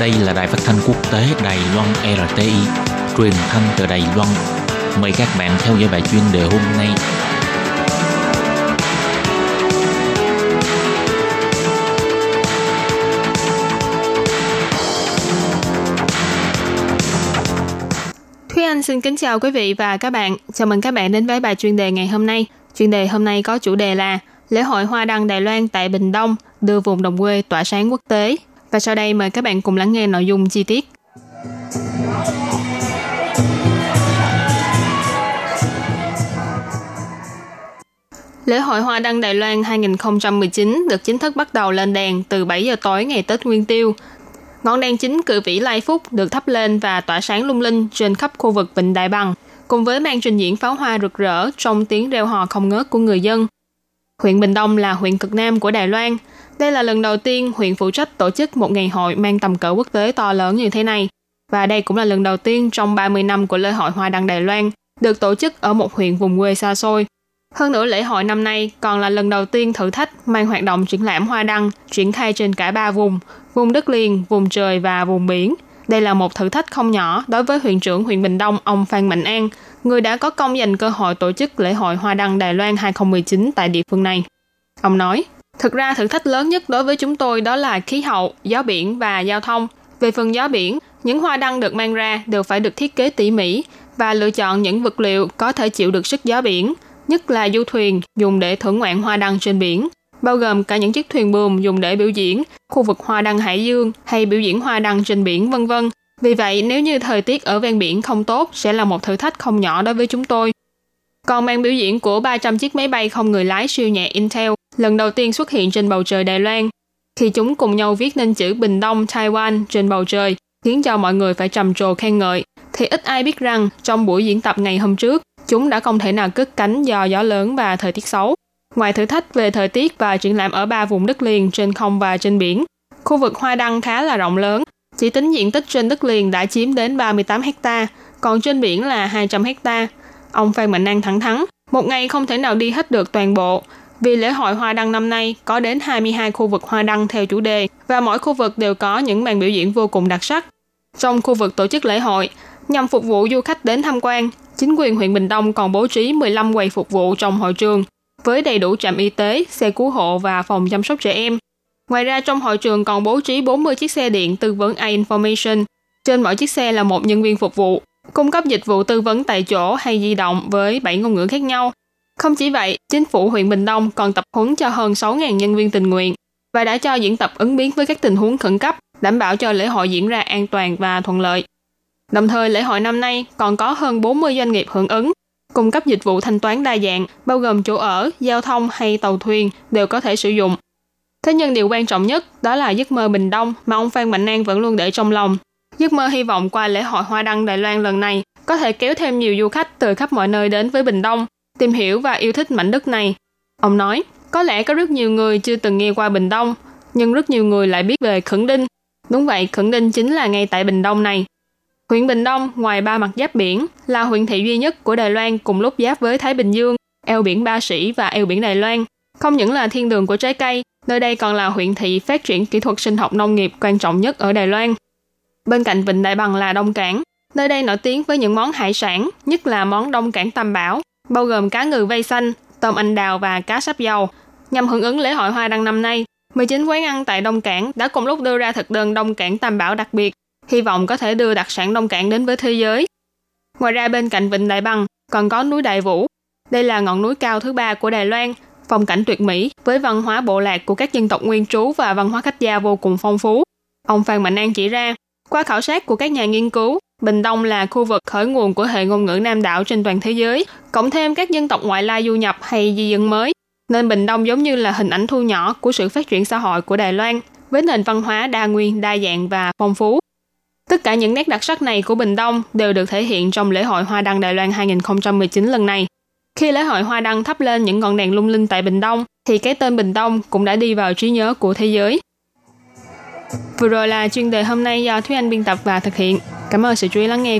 Đây là đài phát thanh quốc tế Đài Loan RTI, truyền thanh từ Đài Loan. Mời các bạn theo dõi bài chuyên đề hôm nay. Thúy Anh xin kính chào quý vị và các bạn. Chào mừng các bạn đến với bài chuyên đề ngày hôm nay. Chuyên đề hôm nay có chủ đề là Lễ hội Hoa đăng Đài Loan tại Bình Đông đưa vùng đồng quê tỏa sáng quốc tế. Và sau đây mời các bạn cùng lắng nghe nội dung chi tiết. Lễ hội Hoa đăng Đài Loan 2019 được chính thức bắt đầu lên đèn từ 7 giờ tối ngày Tết Nguyên Tiêu. Ngọn đèn chính cự vĩ Lai Phúc được thắp lên và tỏa sáng lung linh trên khắp khu vực Vịnh Đại Bằng, cùng với màn trình diễn pháo hoa rực rỡ trong tiếng reo hò không ngớt của người dân. Huyện Bình Đông là huyện cực nam của Đài Loan. Đây là lần đầu tiên huyện phụ trách tổ chức một ngày hội mang tầm cỡ quốc tế to lớn như thế này. Và đây cũng là lần đầu tiên trong 30 năm của lễ hội Hoa đăng Đài Loan được tổ chức ở một huyện vùng quê xa xôi. Hơn nữa lễ hội năm nay còn là lần đầu tiên thử thách mang hoạt động triển lãm hoa đăng triển khai trên cả ba vùng, vùng đất liền, vùng trời và vùng biển. Đây là một thử thách không nhỏ đối với huyện trưởng huyện Bình Đông ông Phan Mạnh An, người đã có công dành cơ hội tổ chức lễ hội Hoa đăng Đài Loan 2019 tại địa phương này. Ông nói, thực ra thử thách lớn nhất đối với chúng tôi đó là khí hậu, gió biển và giao thông. Về phần gió biển, những hoa đăng được mang ra đều phải được thiết kế tỉ mỉ và lựa chọn những vật liệu có thể chịu được sức gió biển, nhất là du thuyền dùng để thưởng ngoạn hoa đăng trên biển, bao gồm cả những chiếc thuyền buồm dùng để biểu diễn khu vực hoa đăng hải dương hay biểu diễn hoa đăng trên biển vân vân. Vì vậy, nếu như thời tiết ở ven biển không tốt sẽ là một thử thách không nhỏ đối với chúng tôi. Còn màn biểu diễn của 300 chiếc máy bay không người lái siêu nhẹ Intel lần đầu tiên xuất hiện trên bầu trời Đài Loan. Khi chúng cùng nhau viết nên chữ Bình Đông Taiwan trên bầu trời, khiến cho mọi người phải trầm trồ khen ngợi, thì ít ai biết rằng trong buổi diễn tập ngày hôm trước, chúng đã không thể nào cất cánh do gió lớn và thời tiết xấu. Ngoài thử thách về thời tiết và triển lãm ở ba vùng đất liền trên không và trên biển, khu vực hoa đăng khá là rộng lớn. Chỉ tính diện tích trên đất liền đã chiếm đến 38 hecta, còn trên biển là 200 hecta. Ông Phan Mạnh Năng thẳng thắn, một ngày không thể nào đi hết được toàn bộ, vì lễ hội hoa đăng năm nay có đến 22 khu vực hoa đăng theo chủ đề và mỗi khu vực đều có những màn biểu diễn vô cùng đặc sắc. Trong khu vực tổ chức lễ hội, nhằm phục vụ du khách đến tham quan, chính quyền huyện Bình Đông còn bố trí 15 quầy phục vụ trong hội trường với đầy đủ trạm y tế, xe cứu hộ và phòng chăm sóc trẻ em. Ngoài ra trong hội trường còn bố trí 40 chiếc xe điện tư vấn iInformation. Trên mỗi chiếc xe là một nhân viên phục vụ, cung cấp dịch vụ tư vấn tại chỗ hay di động với 7 ngôn ngữ khác nhau. Không chỉ vậy, chính phủ huyện Bình Đông còn tập huấn cho hơn 6.000 nhân viên tình nguyện và đã cho diễn tập ứng biến với các tình huống khẩn cấp, đảm bảo cho lễ hội diễn ra an toàn và thuận lợi. Đồng thời, lễ hội năm nay còn có hơn 40 doanh nghiệp hưởng ứng, cung cấp dịch vụ thanh toán đa dạng, bao gồm chỗ ở, giao thông hay tàu thuyền đều có thể sử dụng. Thế nhưng điều quan trọng nhất đó là giấc mơ Bình Đông mà ông Phan Mạnh An vẫn luôn để trong lòng. Giấc mơ hy vọng qua lễ hội Hoa Đăng Đài Loan lần này có thể kéo thêm nhiều du khách từ khắp mọi nơi đến với Bình Đông, tìm hiểu và yêu thích mảnh đất này. Ông nói, có lẽ có rất nhiều người chưa từng nghe qua Bình Đông, nhưng rất nhiều người lại biết về Khẩn Đinh. Đúng vậy, Khẩn Đinh chính là ngay tại Bình Đông này. Huyện Bình Đông, ngoài ba mặt giáp biển, là huyện thị duy nhất của Đài Loan cùng lúc giáp với Thái Bình Dương, eo biển Ba Sĩ và eo biển Đài Loan. Không những là thiên đường của trái cây, nơi đây còn là huyện thị phát triển kỹ thuật sinh học nông nghiệp quan trọng nhất ở Đài Loan. Bên cạnh Vịnh Đại Bằng là Đông Cảng, nơi đây nổi tiếng với những món hải sản, nhất là món Đông Cảng Tam Bảo, bao gồm cá ngừ vây xanh, tôm anh đào và cá sáp dầu. Nhằm hưởng ứng lễ hội hoa đăng năm nay, 19 quán ăn tại Đông Cảng đã cùng lúc đưa ra thực đơn Đông Cảng Tam Bảo đặc biệt, hy vọng có thể đưa đặc sản Đông Cảng đến với thế giới. Ngoài ra bên cạnh Vịnh Đại Bằng còn có núi Đại Vũ. Đây là ngọn núi cao thứ ba của Đài Loan, phong cảnh tuyệt mỹ với văn hóa bộ lạc của các dân tộc nguyên trú và văn hóa khách gia vô cùng phong phú. Ông Phan Mạnh An chỉ ra, qua khảo sát của các nhà nghiên cứu, Bình Đông là khu vực khởi nguồn của hệ ngôn ngữ Nam đảo trên toàn thế giới, cộng thêm các dân tộc ngoại lai du nhập hay di dân mới, nên Bình Đông giống như là hình ảnh thu nhỏ của sự phát triển xã hội của Đài Loan, với nền văn hóa đa nguyên, đa dạng và phong phú. Tất cả những nét đặc sắc này của Bình Đông đều được thể hiện trong lễ hội Hoa đăng Đài Loan 2019 lần này. Khi lễ hội Hoa đăng thắp lên những ngọn đèn lung linh tại Bình Đông, thì cái tên Bình Đông cũng đã đi vào trí nhớ của thế giới. Vừa rồi là chuyên đề hôm nay do Thúy Anh biên tập và thực hiện. Cảm ơn sự chú ý lắng nghe